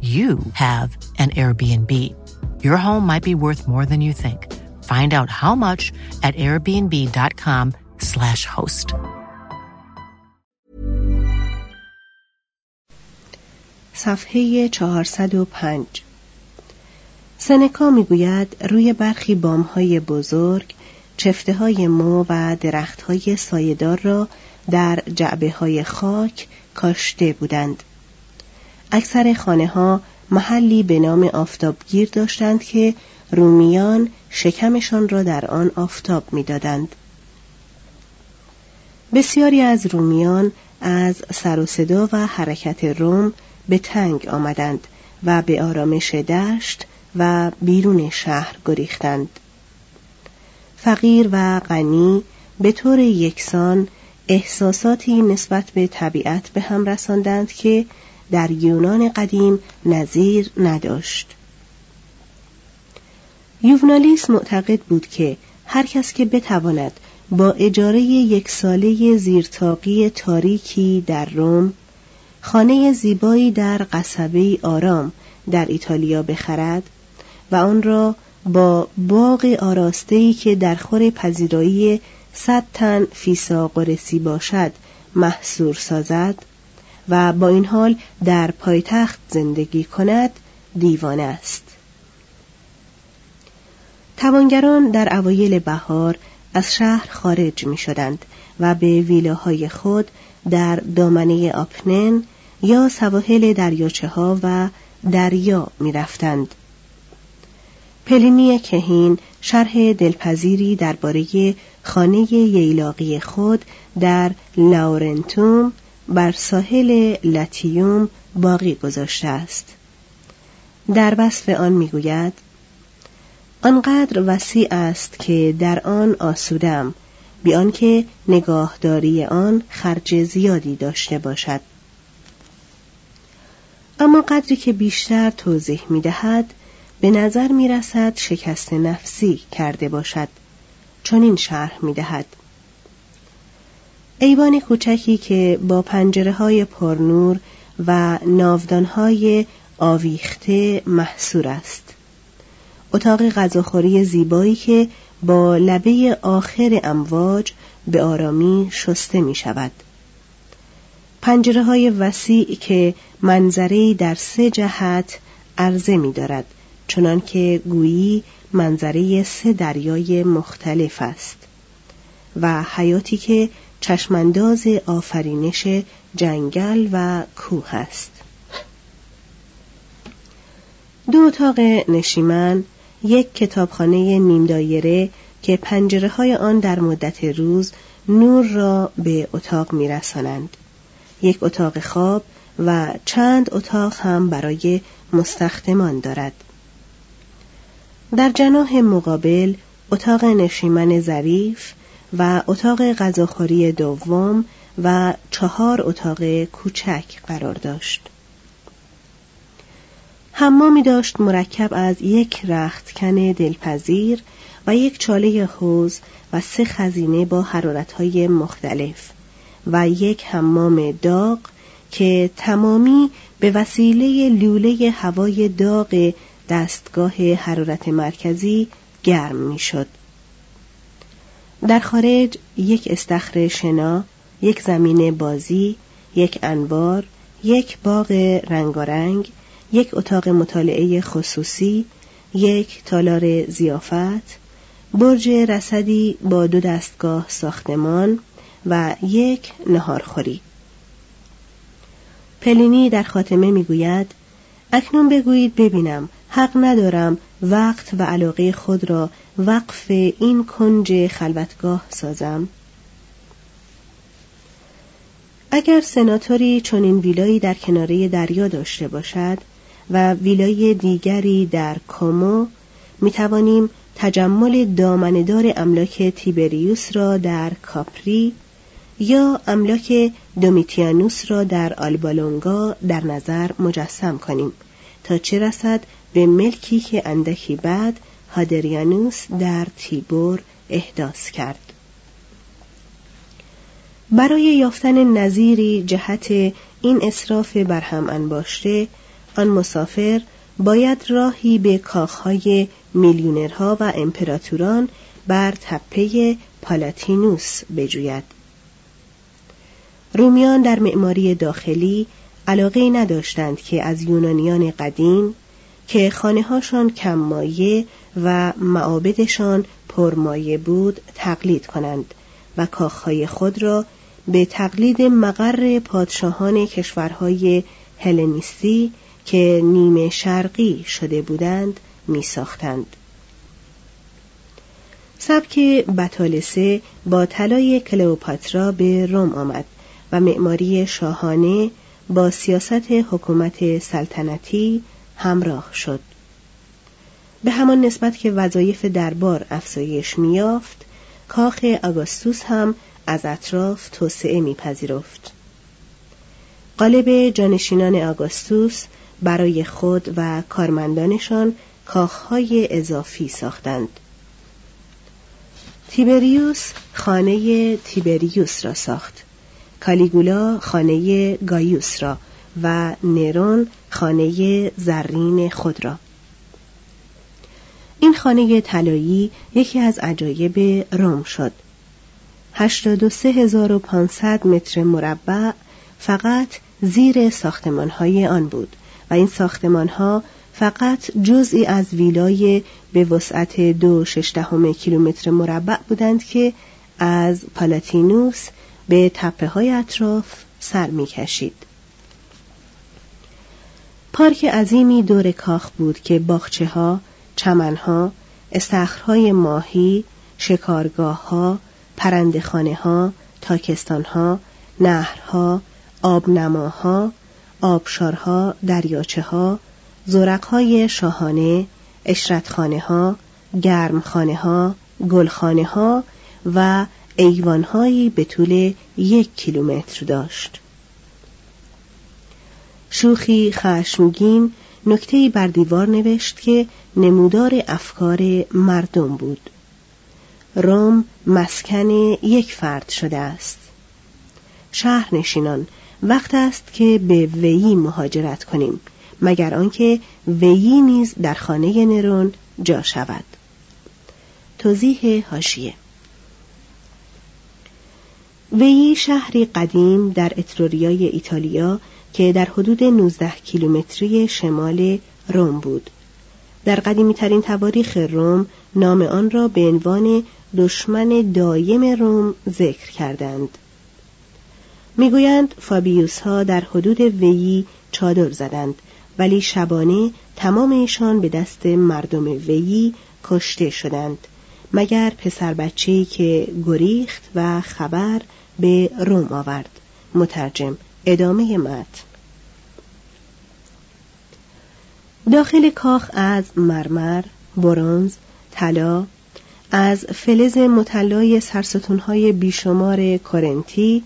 you have an Airbnb. Your home might be worth more than you think. Find out how much at airbnb.com/slash host. صفحه 405 سنکا می‌گوید روی برخی بامهای بزرگ چفته های مو و درخت های سایدار را در جعبه های خاک کاشته بودند. اکثر خانه ها محلی به نام آفتابگیر داشتند که رومیان شکمشان را در آن آفتاب می‌دادند. بسیاری از رومیان از سر و صدا و حرکت روم به تنگ آمدند و به آرامش دشت و بیرون شهر گریختند. فقیر و غنی به طور یکسان احساساتی نسبت به طبیعت به هم رساندند که در یونان قدیم نظیر نداشت. یوونالیس معتقد بود که هر کس که بتواند با اجاره یک ساله زیرتاقی تاریکی در روم خانه زیبایی در قصبه آرام در ایتالیا بخرد و آن را با باغ آراستهی که در خور پذیرایی صد تن فیساقرسی باشد محصور سازد و با این حال در پایتخت زندگی کند دیوانه است توانگران در اوایل بهار از شهر خارج می شدند و به ویلاهای خود در دامنه آپنن یا سواحل دریاچه ها و دریا می رفتند. پلینی کهین شرح دلپذیری درباره خانه ییلاقی خود در لاورنتوم بر ساحل لاتیوم باقی گذاشته است. در وصف آن می‌گوید آنقدر وسیع است که در آن آسودم بیان که نگاهداری آن خرج زیادی داشته باشد. اما قدری که بیشتر توضیح می دهد به نظر می رسد شکست نفسی کرده باشد چون این شرح می دهد ایوان کوچکی که با پنجره های پرنور و ناودان های آویخته محصور است. اتاق غذاخوری زیبایی که با لبه آخر امواج به آرامی شسته می شود پنجره های وسیع که منظری در سه جهت عرضه می دارد چنان که گویی منظره سه دریای مختلف است و حیاتی که چشمانداز آفرینش جنگل و کوه است. دو اتاق نشیمن یک کتابخانه نیم دایره که پنجره های آن در مدت روز نور را به اتاق میرسانند. یک اتاق خواب و چند اتاق هم برای مستخدمان دارد. در جناح مقابل اتاق نشیمن ظریف و اتاق غذاخوری دوم و چهار اتاق کوچک قرار داشت حمامی داشت مرکب از یک رختکن دلپذیر و یک چاله حوز و سه خزینه با حرارتهای مختلف و یک حمام داغ که تمامی به وسیله لوله هوای داغ دستگاه حرارت مرکزی گرم می‌شد. در خارج یک استخر شنا، یک زمین بازی، یک انبار، یک باغ رنگارنگ، یک اتاق مطالعه خصوصی، یک تالار زیافت، برج رسدی با دو دستگاه ساختمان و یک نهارخوری. پلینی در خاتمه می‌گوید اکنون بگویید ببینم حق ندارم وقت و علاقه خود را وقف این کنج خلوتگاه سازم. اگر سناتوری چنین ویلایی در کناره دریا داشته باشد و ویلای دیگری در کومو می توانیم تجمل دامندار املاک تیبریوس را در کاپری یا املاک دومیتیانوس را در آلبالونگا در نظر مجسم کنیم تا چه رسد به ملکی که اندکی بعد هادریانوس در تیبور احداث کرد. برای یافتن نظیری جهت این اصراف برهم انباشته آن مسافر باید راهی به کاخهای میلیونرها و امپراتوران بر تپه پالاتینوس بجوید. رومیان در معماری داخلی علاقه نداشتند که از یونانیان قدیم که خانه هاشان کممایه و معابدشان پرمایه بود تقلید کنند و کاخهای خود را به تقلید مقر پادشاهان کشورهای هلنیستی که نیمه شرقی شده بودند می ساختند. سبک بطالسه با طلای کلئوپاترا به روم آمد و معماری شاهانه با سیاست حکومت سلطنتی همراه شد. به همان نسبت که وظایف دربار افزایش میافت، کاخ آگوستوس هم از اطراف توسعه میپذیرفت. قالب جانشینان آگوستوس برای خود و کارمندانشان کاخهای اضافی ساختند. تیبریوس خانه تیبریوس را ساخت. کالیگولا خانه گایوس را و نرون خانه زرین خود را این خانه طلایی یکی از عجایب روم شد 83500 متر مربع فقط زیر ساختمانهای آن بود و این ساختمانها فقط جزئی از ویلای به وسعت دو ششدهم کیلومتر مربع بودند که از پالاتینوس به تپه های اطراف سر می کشید. پارک عظیمی دور کاخ بود که باخچه ها، چمن ها، استخرهای ماهی، شکارگاه ها، پرندخانه ها، تاکستان ها، نهرها، آبنماها، آبشارها، دریاچه ها، زرقهای شاهانه، اشرتخانه ها، گرمخانه ها، گلخانه ها و ایوانهایی به طول یک کیلومتر داشت. شوخی خشمگین نکتهی بر دیوار نوشت که نمودار افکار مردم بود. روم مسکن یک فرد شده است. شهرنشینان وقت است که به ویی مهاجرت کنیم مگر آنکه ویی نیز در خانه نرون جا شود. توضیح هاشیه وی شهری قدیم در اتروریای ایتالیا که در حدود 19 کیلومتری شمال روم بود. در قدیمی ترین تواریخ روم نام آن را به عنوان دشمن دایم روم ذکر کردند. می‌گویند فابیوس ها در حدود ویی چادر زدند ولی شبانه تمام ایشان به دست مردم ویی کشته شدند مگر پسر بچه‌ای که گریخت و خبر به روم آورد مترجم ادامه متن داخل کاخ از مرمر، برونز، طلا، از فلز مطلای سرستونهای بیشمار کرنتی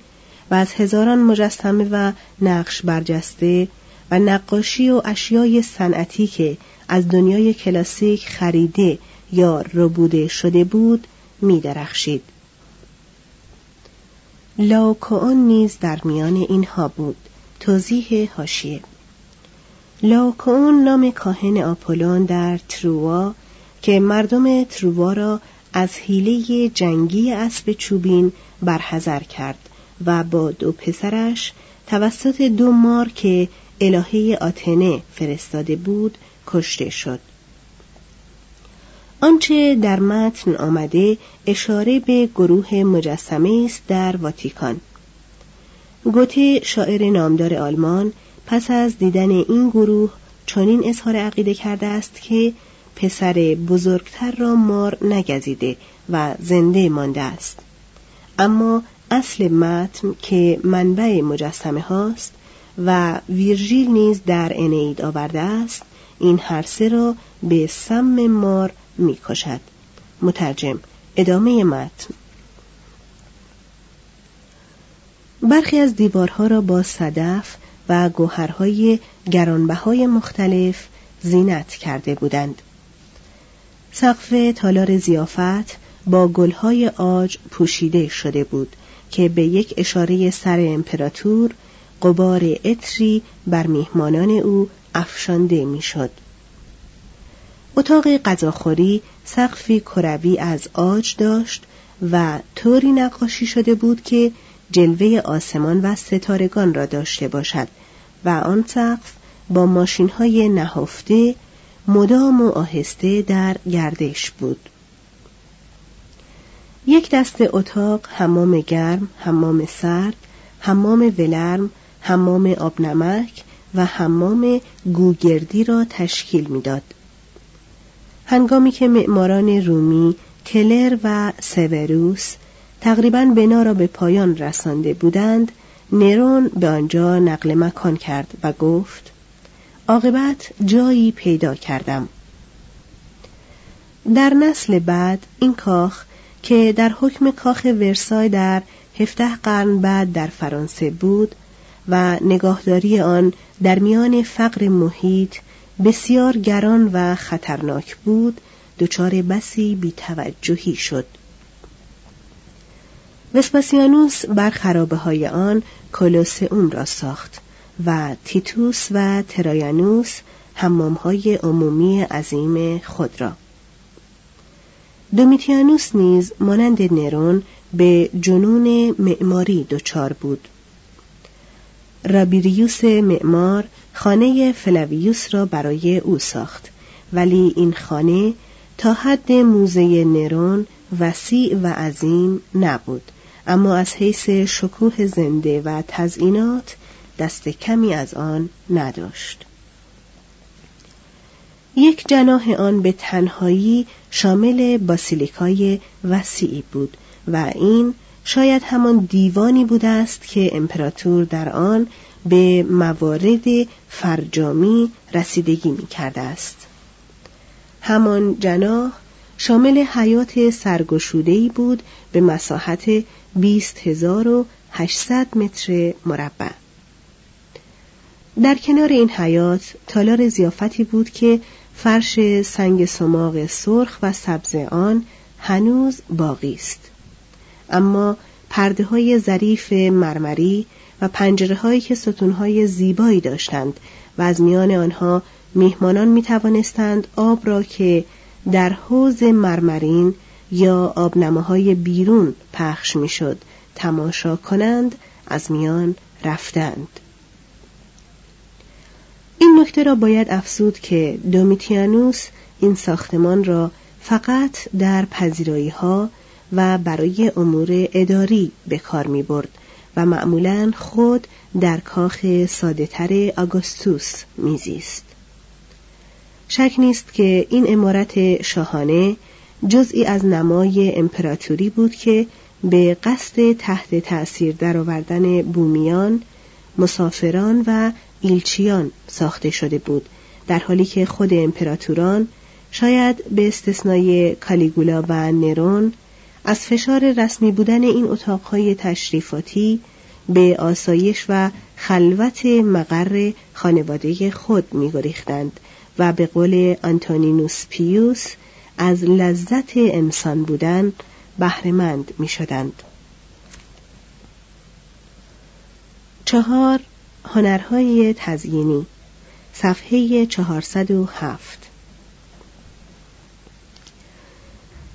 و از هزاران مجسمه و نقش برجسته و نقاشی و اشیای صنعتی که از دنیای کلاسیک خریده یا ربوده شده بود می درخشید. لاوکوون نیز در میان اینها بود. توضیح هاشیه لاوکوون نام کاهن آپولون در تروا که مردم تروا را از حیله جنگی اسب چوبین برحذر کرد و با دو پسرش توسط دو مار که الهه آتنه فرستاده بود کشته شد. آنچه در متن آمده اشاره به گروه مجسمه است در واتیکان. گوته شاعر نامدار آلمان پس از دیدن این گروه چنین اظهار عقیده کرده است که پسر بزرگتر را مار نگزیده و زنده مانده است. اما اصل متن که منبع مجسمه هاست و ویرژیل نیز در انید آورده است این هر را به سم مار می‌کشد. مترجم ادامه متن. برخی از دیوارها را با صدف و گوهرهای گرانبهای مختلف زینت کرده بودند. سقف تالار زیافت با گلهای آج پوشیده شده بود که به یک اشاره سر امپراتور قبار اتری بر میهمانان او افشانده می‌شد. اتاق غذاخوری سقفی کروی از آج داشت و طوری نقاشی شده بود که جلوه آسمان و ستارگان را داشته باشد و آن سقف با ماشین های نهفته مدام و آهسته در گردش بود. یک دست اتاق حمام گرم، حمام سرد، حمام ولرم، حمام آبنمک و حمام گوگردی را تشکیل می‌داد. هنگامی که معماران رومی کلر و سوروس تقریبا بنا را به پایان رسانده بودند نرون به آنجا نقل مکان کرد و گفت عاقبت جایی پیدا کردم. در نسل بعد این کاخ که در حکم کاخ ورسای در هفته قرن بعد در فرانسه بود و نگاهداری آن در میان فقر محیط بسیار گران و خطرناک بود دچار بسی بیتوجهی شد. وسپاسیانوس بر خرابه های آن کلوسئوم را ساخت و تیتوس و ترایانوس حمام های عمومی عظیم خود را. دومیتیانوس نیز مانند نرون به جنون معماری دچار بود. رابیریوس معمار خانه فلاویوس را برای او ساخت. ولی این خانه تا حد موزه نرون وسیع و عظیم نبود. اما از حیث شکوه زنده و تزئینات دست کمی از آن نداشت. یک جناح آن به تنهایی شامل باسیلیکای وسیعی بود و این شاید همان دیوانی بوده است که امپراتور در آن به موارد فرجامی رسیدگی می کرده است. همان جناح شامل حیات سرگشودهی بود به مساحت بیست هزار و هشتصد متر مربع. در کنار این حیات تالار زیافتی بود که فرش سنگ سماق سرخ و سبز آن هنوز باقی است اما پرده های ظریف مرمری و پنجره هایی که ستون های زیبایی داشتند و از میان آنها میهمانان می توانستند آب را که در حوز مرمرین یا آبنماهای بیرون پخش می‌شد تماشا کنند از میان رفتند. این نکته را باید افزود که دومیتیانوس این ساختمان را فقط در پذیرایی ها و برای امور اداری به کار می برد و معمولا خود در کاخ سادهتر آگوستوس میزیست. شک نیست که این امارت شاهانه جزئی از نمای امپراتوری بود که به قصد تحت تأثیر درآوردن بومیان، مسافران و ایلچیان ساخته شده بود در حالی که خود امپراتوران شاید به استثنای کالیگولا و نرون از فشار رسمی بودن این اتاقهای تشریفاتی به آسایش و خلوت مقر خانواده خود میگریختند و به قول آنتونینوس پیوس از لذت انسان بودن بهرهمند می‌شدند. چهار هنرهای تزیینی صفحه 407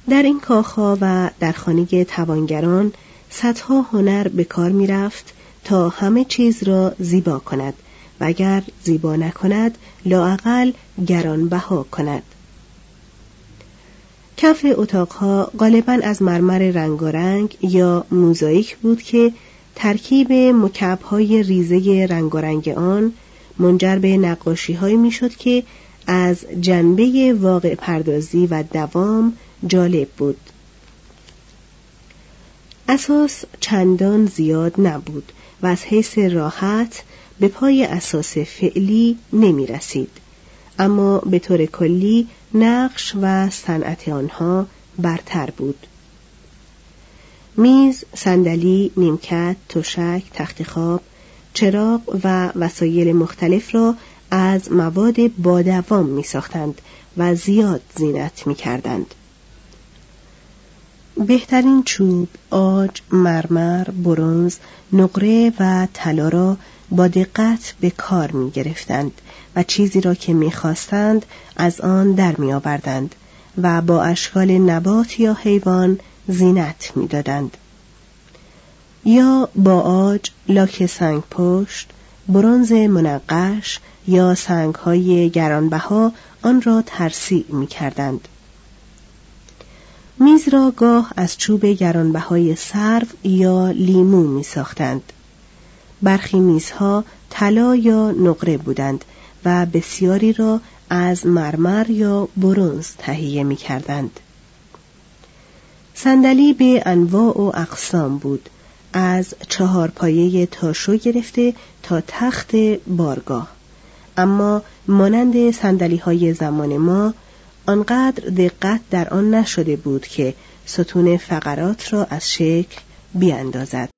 در این کاخها و در خانه توانگران صدها هنر به کار می رفت تا همه چیز را زیبا کند و اگر زیبا نکند لاعقل گرانبها کند. کف اتاقها غالبا از مرمر رنگارنگ یا موزاییک بود که ترکیب مکعبهای ریزه رنگارنگ آن منجر به نقاشی می شد که از جنبه واقع پردازی و دوام جالب بود. اساس چندان زیاد نبود و از حیث راحت به پای اساس فعلی نمی رسید. اما به طور کلی نقش و صنعت آنها برتر بود. میز، صندلی، نیمکت، تشک، تخت خواب، چراغ و وسایل مختلف را از مواد بادوام می ساختند و زیاد زینت می کردند. بهترین چوب، آج، مرمر، برونز، نقره و طلا را با دقت به کار می گرفتند و چیزی را که می خواستند از آن در می آوردند و با اشکال نبات یا حیوان زینت می‌دادند. یا با آج، لاک سنگ پشت، برونز منقش یا سنگ های گرانبها آن را ترسیع می کردند. میز را گاه از چوب گرانبهای سرو یا لیمو می ساختند. برخی میزها طلا یا نقره بودند و بسیاری را از مرمر یا برونز تهیه می کردند. صندلی به انواع و اقسام بود از چهار پایه تاشو گرفته تا تخت بارگاه اما مانند سندلی های زمان ما آنقدر دقت در آن نشده بود که ستون فقرات را از شکل بیاندازد.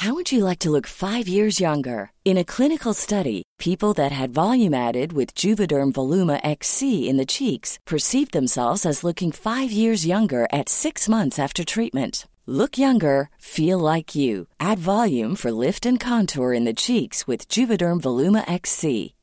How would you like to look five years younger? In a clinical study, people that had volume added with Juvederm Voluma XC in the cheeks perceived themselves as looking five years younger at six months after treatment. Look younger, feel like you. Add volume for lift and contour in the cheeks with Juvederm Voluma XC.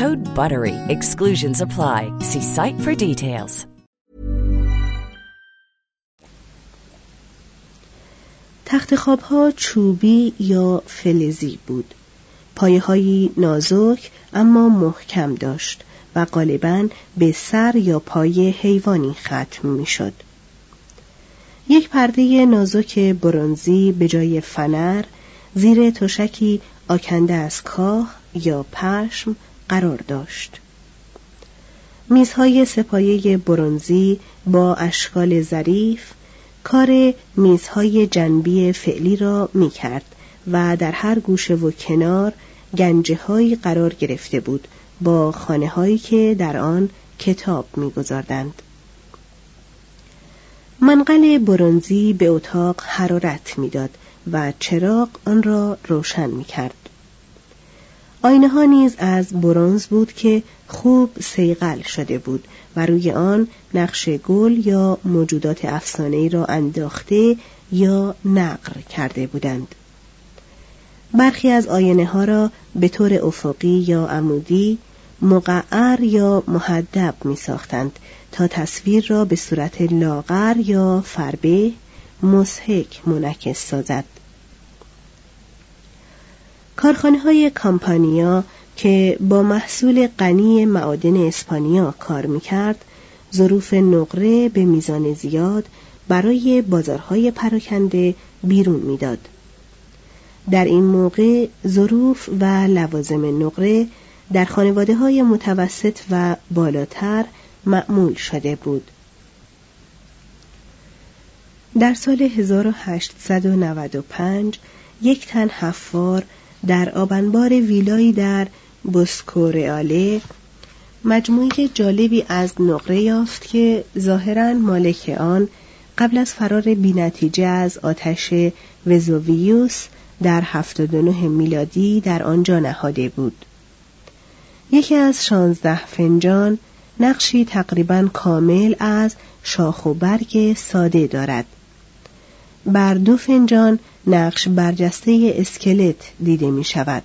Code BUTTERY. Exclusions apply. See site for details. تخت خوابها چوبی یا فلزی بود. پایه هایی نازک اما محکم داشت و غالبا به سر یا پای حیوانی ختم می شد. یک پرده نازک برونزی به جای فنر زیر تشکی آکنده از کاه یا پشم قرار داشت. میزهای سپایه برونزی با اشکال ظریف کار میزهای جنبی فعلی را می کرد و در هر گوشه و کنار گنجه هایی قرار گرفته بود با خانه هایی که در آن کتاب می گذاردند. منقل برونزی به اتاق حرارت می‌داد و چراغ آن را روشن می کرد. آینه ها نیز از برونز بود که خوب سیقل شده بود و روی آن نقش گل یا موجودات افسانه را انداخته یا نقر کرده بودند. برخی از آینه ها را به طور افقی یا عمودی مقعر یا محدب می ساختند تا تصویر را به صورت لاغر یا فربه مسحک منعکس سازد. کارخانه های کامپانیا که با محصول غنی معادن اسپانیا کار می‌کرد ظروف نقره به میزان زیاد برای بازارهای پراکنده بیرون می‌داد. در این موقع ظروف و لوازم نقره در خانواده های متوسط و بالاتر معمول شده بود. در سال 1895 یک تن حفار در آبنبار ویلایی در بوسکورئاله مجموعه جالبی از نقره یافت که ظاهرا مالک آن قبل از فرار بینتیجه از آتش وزوویوس در 79 میلادی در آنجا نهاده بود. یکی از شانزده فنجان نقشی تقریبا کامل از شاخ و برگ ساده دارد. بر دو فنجان نقش برجسته اسکلت دیده می شود.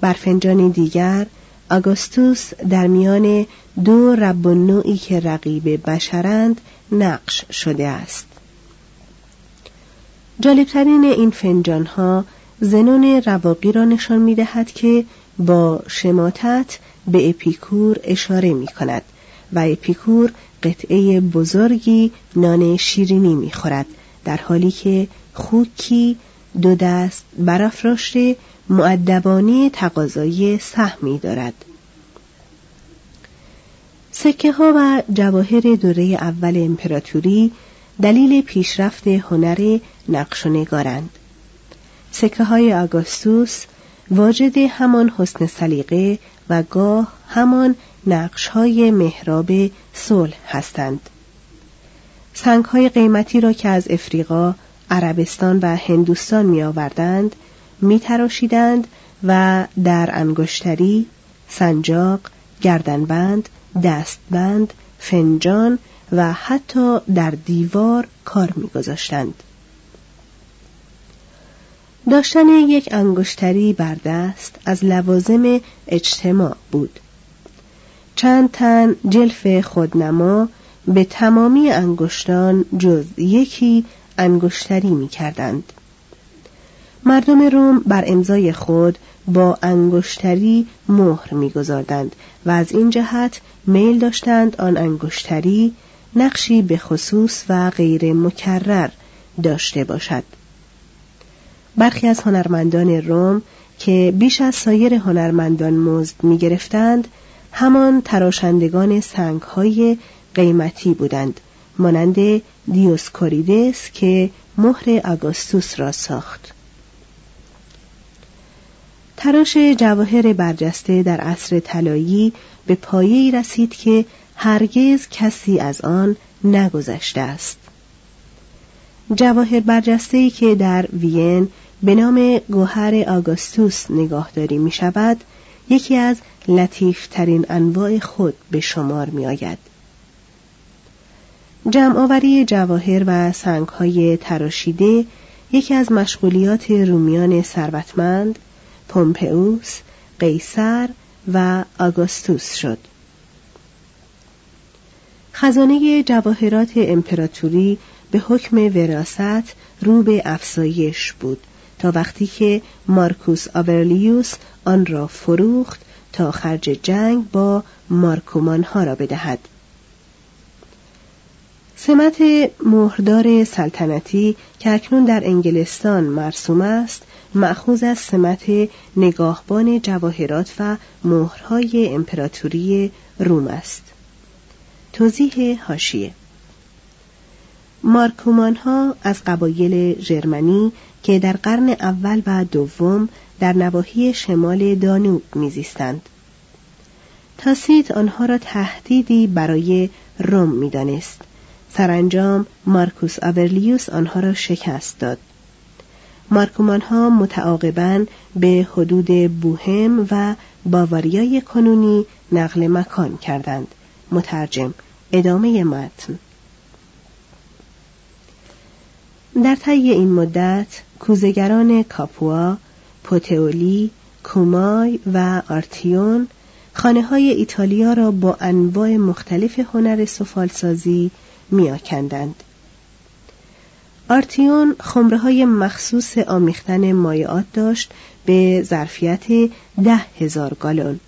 بر فنجانی دیگر آگوستوس در میان دو رب و نوعی که رقیب بشرند نقش شده است. جالبترین این فنجان ها زنون رواقی را نشان می دهد که با شماتت به اپیکور اشاره می کند و اپیکور قطعه بزرگی نان شیرینی می خورد در حالی که خوکی دو دست برافراشته معدبانه تقاضای سهمی دارد. سکه ها و جواهر دوره اول امپراتوری دلیل پیشرفت هنر نقش و نگارند. سکه های آگوستوس واجد همان حسن سلیقه و گاه همان نقش های محراب صلح هستند. سنگ های قیمتی را که از افریقا، عربستان و هندوستان می آوردند می تراشیدند و در انگشتری، سنجاق، گردنبند، دستبند، فنجان و حتی در دیوار کار میگذاشتند. داشتن یک انگشتری بر دست از لوازم اجتماع بود. چند تن جلف خودنما به تمامی انگشتان جز یکی انگشتری می کردند. مردم روم بر امضای خود با انگشتری مهر میگذاردند و از این جهت میل داشتند آن انگشتری نقشی به خصوص و غیر مکرر داشته باشد برخی از هنرمندان روم که بیش از سایر هنرمندان مزد می گرفتند همان تراشندگان سنگ های قیمتی بودند مانند دیوسکوریدس که مهر آگوستوس را ساخت تراش جواهر برجسته در عصر طلایی به پایه‌ای رسید که هرگز کسی از آن نگذشته است. جواهر برجسته که در وین به نام گوهر آگوستوس نگاهداری می شود یکی از لطیفترین انواع خود به شمار می آید. جمعآوری جواهر و سنگهای تراشیده یکی از مشغولیات رومیان ثروتمند پومپئوس، قیصر و آگوستوس شد. خزانه جواهرات امپراتوری به حکم وراست رو به افزایش بود تا وقتی که مارکوس آورلیوس آن را فروخت تا خرج جنگ با مارکومان ها را بدهد. سمت مهردار سلطنتی که اکنون در انگلستان مرسوم است معخوز از سمت نگاهبان جواهرات و مهرهای امپراتوری روم است. توضیح هاشیه مارکومان ها از قبایل ژرمنی که در قرن اول و دوم در نواحی شمال دانوب میزیستند. تاسیت آنها را تهدیدی برای روم می‌دانست. سرانجام مارکوس آورلیوس آنها را شکست داد. مارکومان ها متعاقبا به حدود بوهم و باواریای کنونی نقل مکان کردند. مترجم ادامه متن. در طی این مدت کوزگران کاپوا، پوتئولی، کومای و آرتیون خانه های ایتالیا را با انواع مختلف هنر سفالسازی میآکندند. آرتیون خمره های مخصوص آمیختن مایعات داشت به ظرفیت ده هزار گالون.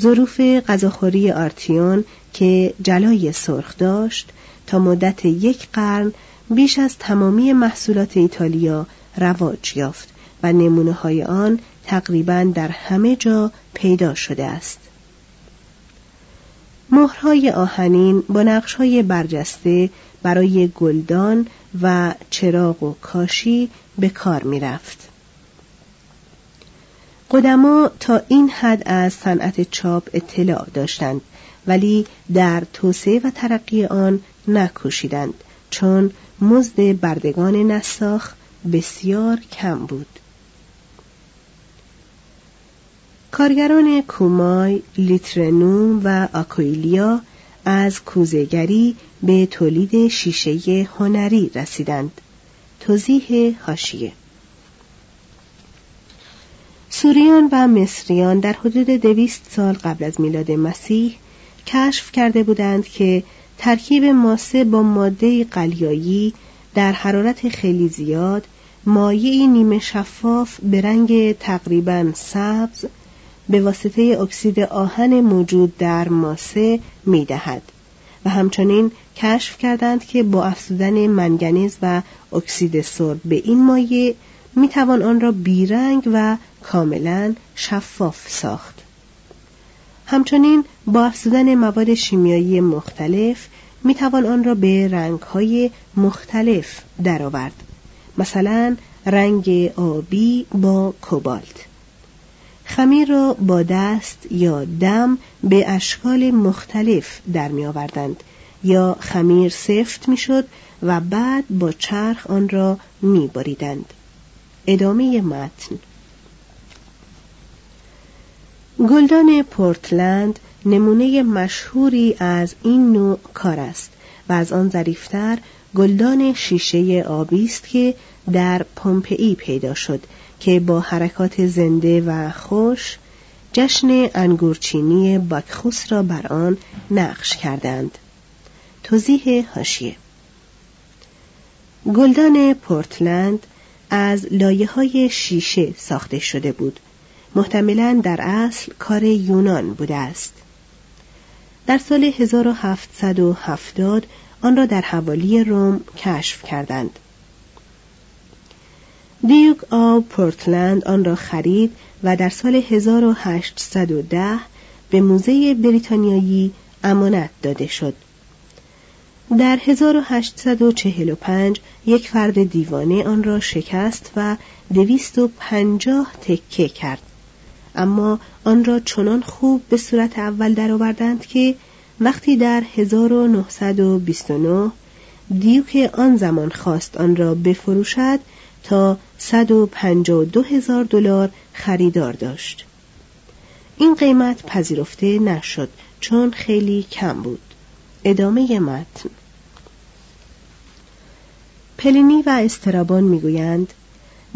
ظروف غذاخوری آرتیون که جلای سرخ داشت تا مدت یک قرن بیش از تمامی محصولات ایتالیا رواج یافت و نمونه های آن تقریبا در همه جا پیدا شده است. مهرهای آهنین با نقشهای برجسته برای گلدان و چراغ و کاشی به کار می رفت. قدما تا این حد از صنعت چاپ اطلاع داشتند ولی در توسعه و ترقی آن نکوشیدند چون مزد بردگان نساخ بسیار کم بود. کارگران کومای، لیترنوم و آکویلیا از کوزهگری به تولید شیشه هنری رسیدند. توضیح هاشیه سوریان و مصریان در حدود دویست سال قبل از میلاد مسیح کشف کرده بودند که ترکیب ماسه با ماده قلیایی در حرارت خیلی زیاد مایعی نیمه شفاف به رنگ تقریبا سبز به واسطه اکسید آهن موجود در ماسه می دهد و همچنین کشف کردند که با افزودن منگنیز و اکسید سرب به این مایع می توان آن را بیرنگ و کاملا شفاف ساخت. همچنین با افزودن مواد شیمیایی مختلف می توان آن را به رنگهای مختلف درآورد. مثلا رنگ آبی با کوبالت. خمیر را با دست یا دم به اشکال مختلف در می آوردند یا خمیر سفت می شد و بعد با چرخ آن را می باریدند. ادامه متن گلدان پورتلند نمونه مشهوری از این نوع کار است و از آن ظریفتر گلدان شیشه آبی است که در پومپئی پیدا شد که با حرکات زنده و خوش جشن انگورچینی باکخوس را بر آن نقش کردند. توضیح هاشیه گلدان پورتلند از لایه های شیشه ساخته شده بود. محتملا در اصل کار یونان بوده است. در سال 1770 آن را در حوالی روم کشف کردند. دیوک آو پورتلند آن را خرید و در سال 1810 به موزه بریتانیایی امانت داده شد. در 1845 یک فرد دیوانه آن را شکست و دویست و پنجاه تکه کرد اما آن را چنان خوب به صورت اول درآوردند که وقتی در 1929 دیوک آن زمان خواست آن را بفروشد تا 152 هزار دلار خریدار داشت. این قیمت پذیرفته نشد چون خیلی کم بود. ادامه متن پلینی و استرابان می‌گویند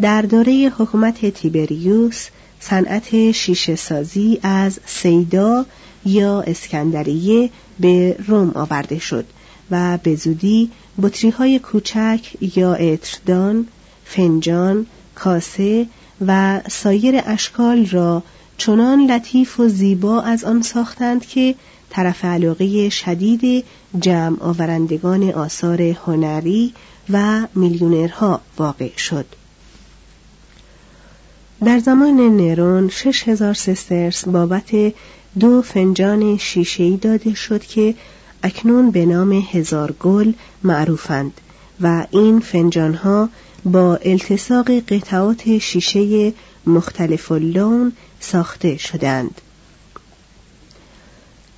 در دوره حکومت تیبریوس صنعت شیشه سازی از سیدا یا اسکندریه به روم آورده شد و به زودی بطری های کوچک یا اتردان، فنجان، کاسه و سایر اشکال را چنان لطیف و زیبا از آن ساختند که طرف علاقه شدید جمع آورندگان آثار هنری و میلیونرها واقع شد. در زمان نرون شش هزار سسترس بابت دو فنجان شیشه‌ای داده شد که اکنون به نام هزار گل معروفند و این فنجانها با التصاق قطعات شیشه مختلف لون ساخته شدند.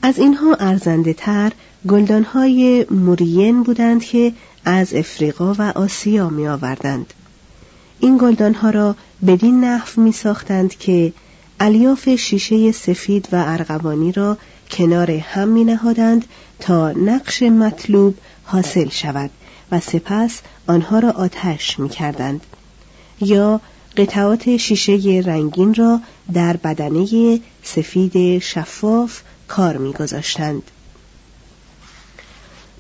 از اینها ارزنده تر گلدانهای مورین بودند که از افریقا و آسیا می آوردند. این گلدانها را بدین نحو می ساختند که الیاف شیشه سفید و ارغوانی را کنار هم می نهادند تا نقش مطلوب حاصل شود و سپس آنها را آتش می کردند. یا قطعات شیشه رنگین را در بدنه سفید شفاف کار میگذاشتند.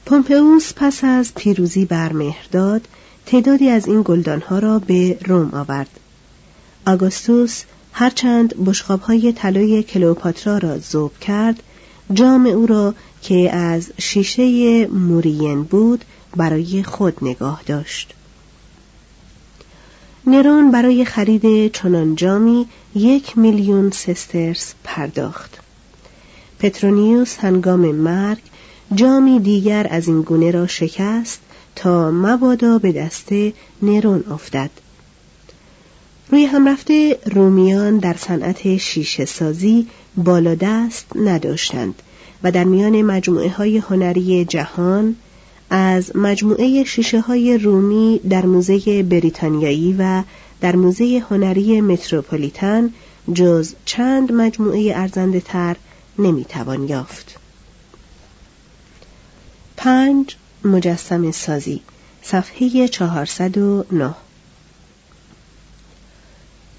پومپئوس پس از پیروزی بر مهرداد تعدادی از این گلدانها را به روم آورد. آگوستوس هرچند بشقابهای طلای کلوپاترا را ذوب کرد جام او را که از شیشه مورین بود برای خود نگاه داشت. نرون برای خرید چنان جامی یک میلیون سسترس پرداخت. پترونیوس هنگام مرگ جامی دیگر از این گونه را شکست تا مبادا به دست نرون افتد. روی هم رفته رومیان در صنعت شیشه سازی بالا دست نداشتند و در میان مجموعه های هنری جهان از مجموعه شیشه های رومی در موزه بریتانیایی و در موزه هنری متروپولیتن جز چند مجموعه ارزنده تر نمی‌توان یافت. پنج مجسم سازی صفحه 409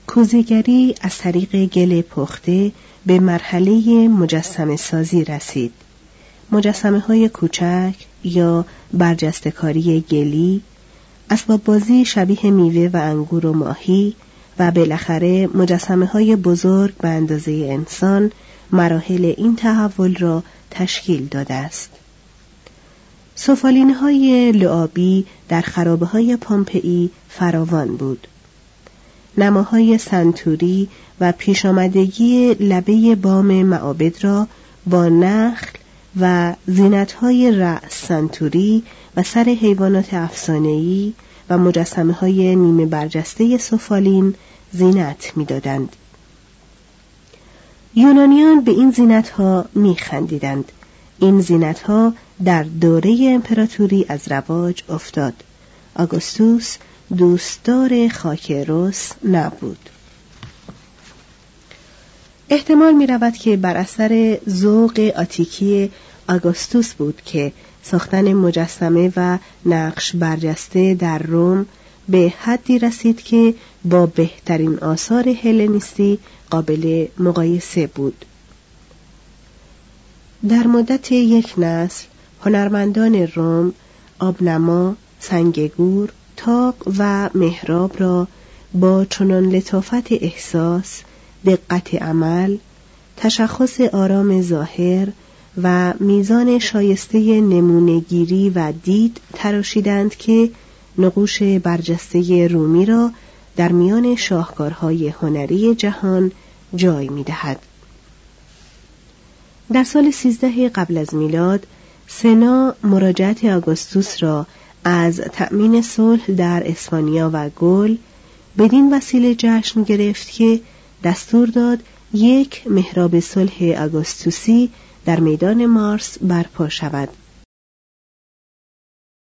کوزیگری از طریق گل پخته به مرحله مجسم سازی رسید. مجسمه های کوچک یا برجستکاری گلی، اسباب بازی شبیه میوه و انگور و ماهی و بالاخره مجسمه های بزرگ به اندازه انسان مراحل این تحول را تشکیل داده است. سفالین های لعابی در خرابه های پامپئی فراوان بود. نماهای سنتوری و پیشامدگی لبه بام معابد را با نخل و زینتهای رأس سنتوری و سر حیوانات افسانه‌ای و مجسمه های نیمه برجسته سفالین زینت می‌دادند. یونانیان به این زینت ها می خندیدند. این زینت ها در دوره امپراتوری از رواج افتاد. آگوستوس دوستدار خاکروس نبود. احتمال می رود که بر اثر ذوق آتیکی آگوستوس بود که ساختن مجسمه و نقش برجسته در روم به حدی رسید که با بهترین آثار هلنیستی قابل مقایسه بود. در مدت یک نسل هنرمندان روم آبنما، سنگگور، تاق و محراب را با چنان لطافت احساس، دقت عمل، تشخص آرام ظاهر و میزان شایسته نمونهگیری و دید تراشیدند که نقوش برجسته رومی را در میان شاهکارهای هنری جهان جای می دهد. در سال سیزده قبل از میلاد سنا مراجعت آگوستوس را از تأمین صلح در اسپانیا و گل بدین وسیله جشن گرفت که دستور داد یک محراب صلح آگوستوسی در میدان مارس برپا شود.